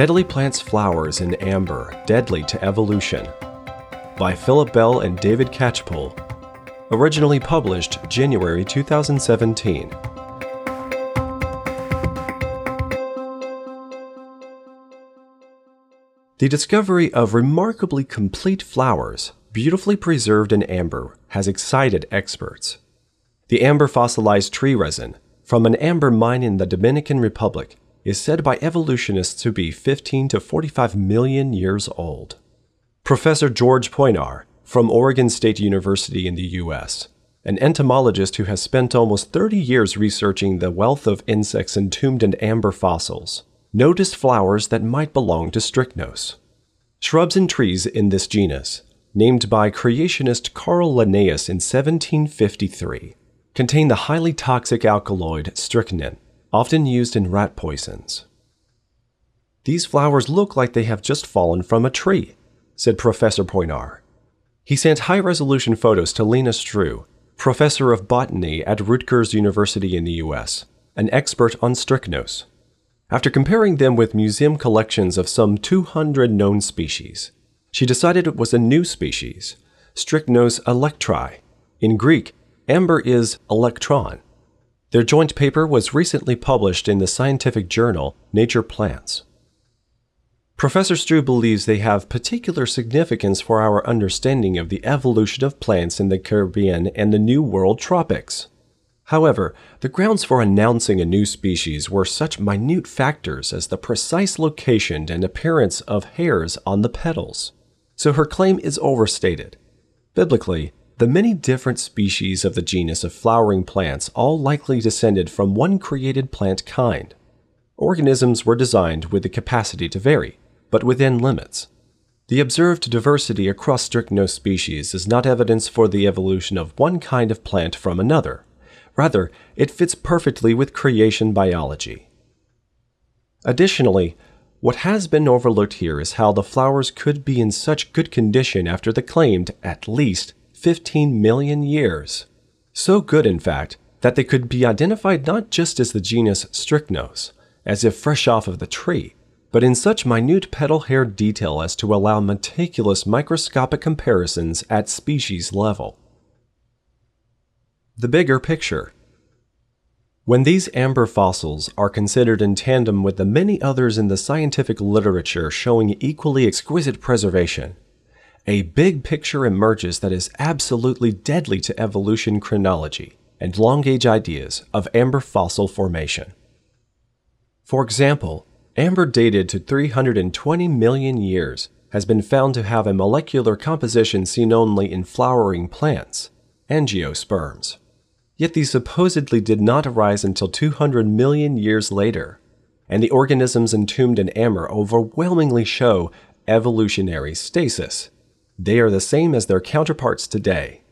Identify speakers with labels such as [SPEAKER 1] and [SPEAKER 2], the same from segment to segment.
[SPEAKER 1] Deadly Plants Flowers in Amber Deadly to Evolution by Philip Bell and David Catchpole. Originally published January 2017. The discovery of remarkably complete flowers, beautifully preserved in amber, has excited experts. The amber fossilized tree resin from an amber mine in the Dominican Republic is said by evolutionists to be 15 to 45 million years old. Professor George Poinar from Oregon State University in the U.S., an entomologist who has spent almost 30 years researching the wealth of insects entombed in amber fossils, noticed flowers that might belong to Strychnos. Shrubs and trees in this genus, named by creationist Carl Linnaeus in 1753, contain the highly toxic alkaloid strychnine often used in rat poisons. These flowers look like they have just fallen from a tree, said Professor Poinar. He sent high resolution photos to Lena Struwe, professor of botany at Rutgers University in the US, an expert on strychnos. After comparing them with museum collections of some 200 known species, she decided it was a new species, Strychnos electri. In Greek, amber is electron, their joint paper was recently published in the scientific journal Nature Plants. Professor Struwe believes they have particular significance for our understanding of the evolution of plants in the Caribbean and the New World tropics. However, the grounds for announcing a new species were such minute factors as the precise location and appearance of hairs on the petals. So her claim is overstated. Biblically, the many different species of the genus of flowering plants all likely descended from one created plant kind. Organisms were designed with the capacity to vary, but within limits. The observed diversity across strychnos species is not evidence for the evolution of one kind of plant from another. Rather, it fits perfectly with creation biology. Additionally, what has been overlooked here is how the flowers could be in such good condition after the claimed, at least, 15 million years. So good, in fact, that they could be identified not just as the genus Strychnos, as if fresh off of the tree, but in such minute petal hair detail as to allow meticulous microscopic comparisons at species level. The bigger picture. When these amber fossils are considered in tandem with the many others in the scientific literature showing equally exquisite preservation, a big picture emerges that is absolutely deadly to evolution chronology and long age ideas of amber fossil formation. For example, amber dated to 320 million years has been found to have a molecular composition seen only in flowering plants, angiosperms. Yet these supposedly did not arise until 200 million years later, and the organisms entombed in amber overwhelmingly show evolutionary stasis they are the same as their counterparts today.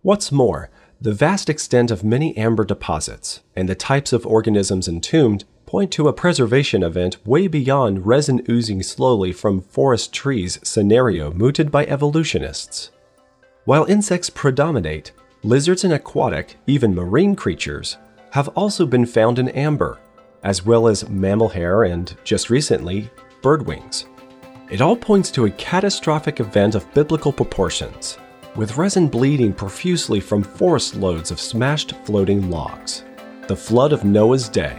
[SPEAKER 1] What's more, the vast extent of many amber deposits and the types of organisms entombed point to a preservation event way beyond resin oozing slowly from forest trees scenario mooted by evolutionists. While insects predominate, lizards and aquatic, even marine creatures, have also been found in amber, as well as mammal hair and, just recently, bird wings. It all points to a catastrophic event of biblical proportions, with resin bleeding profusely from forest loads of smashed floating logs. The flood of Noah's day,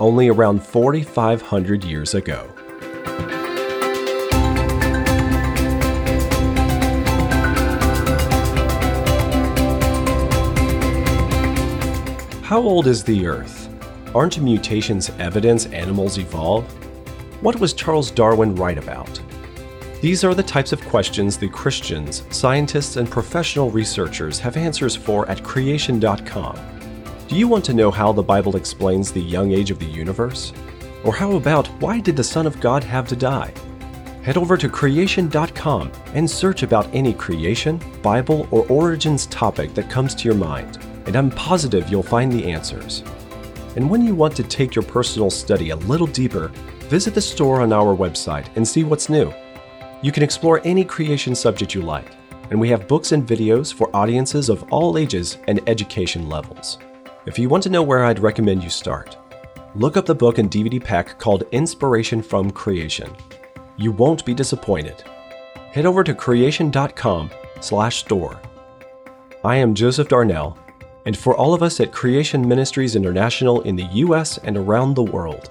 [SPEAKER 1] only around 4,500 years ago. How old is the Earth? Aren't mutations evidence animals evolve? What was Charles Darwin right about? These are the types of questions the Christians, scientists, and professional researchers have answers for at creation.com. Do you want to know how the Bible explains the young age of the universe? Or how about why did the Son of God have to die? Head over to creation.com and search about any creation, Bible, or origins topic that comes to your mind, and I'm positive you'll find the answers. And when you want to take your personal study a little deeper, visit the store on our website and see what's new. You can explore any creation subject you like, and we have books and videos for audiences of all ages and education levels. If you want to know where I'd recommend you start, look up the book and DVD pack called Inspiration from Creation. You won't be disappointed. Head over to creation.com/store. I am Joseph Darnell, and for all of us at Creation Ministries International in the US and around the world,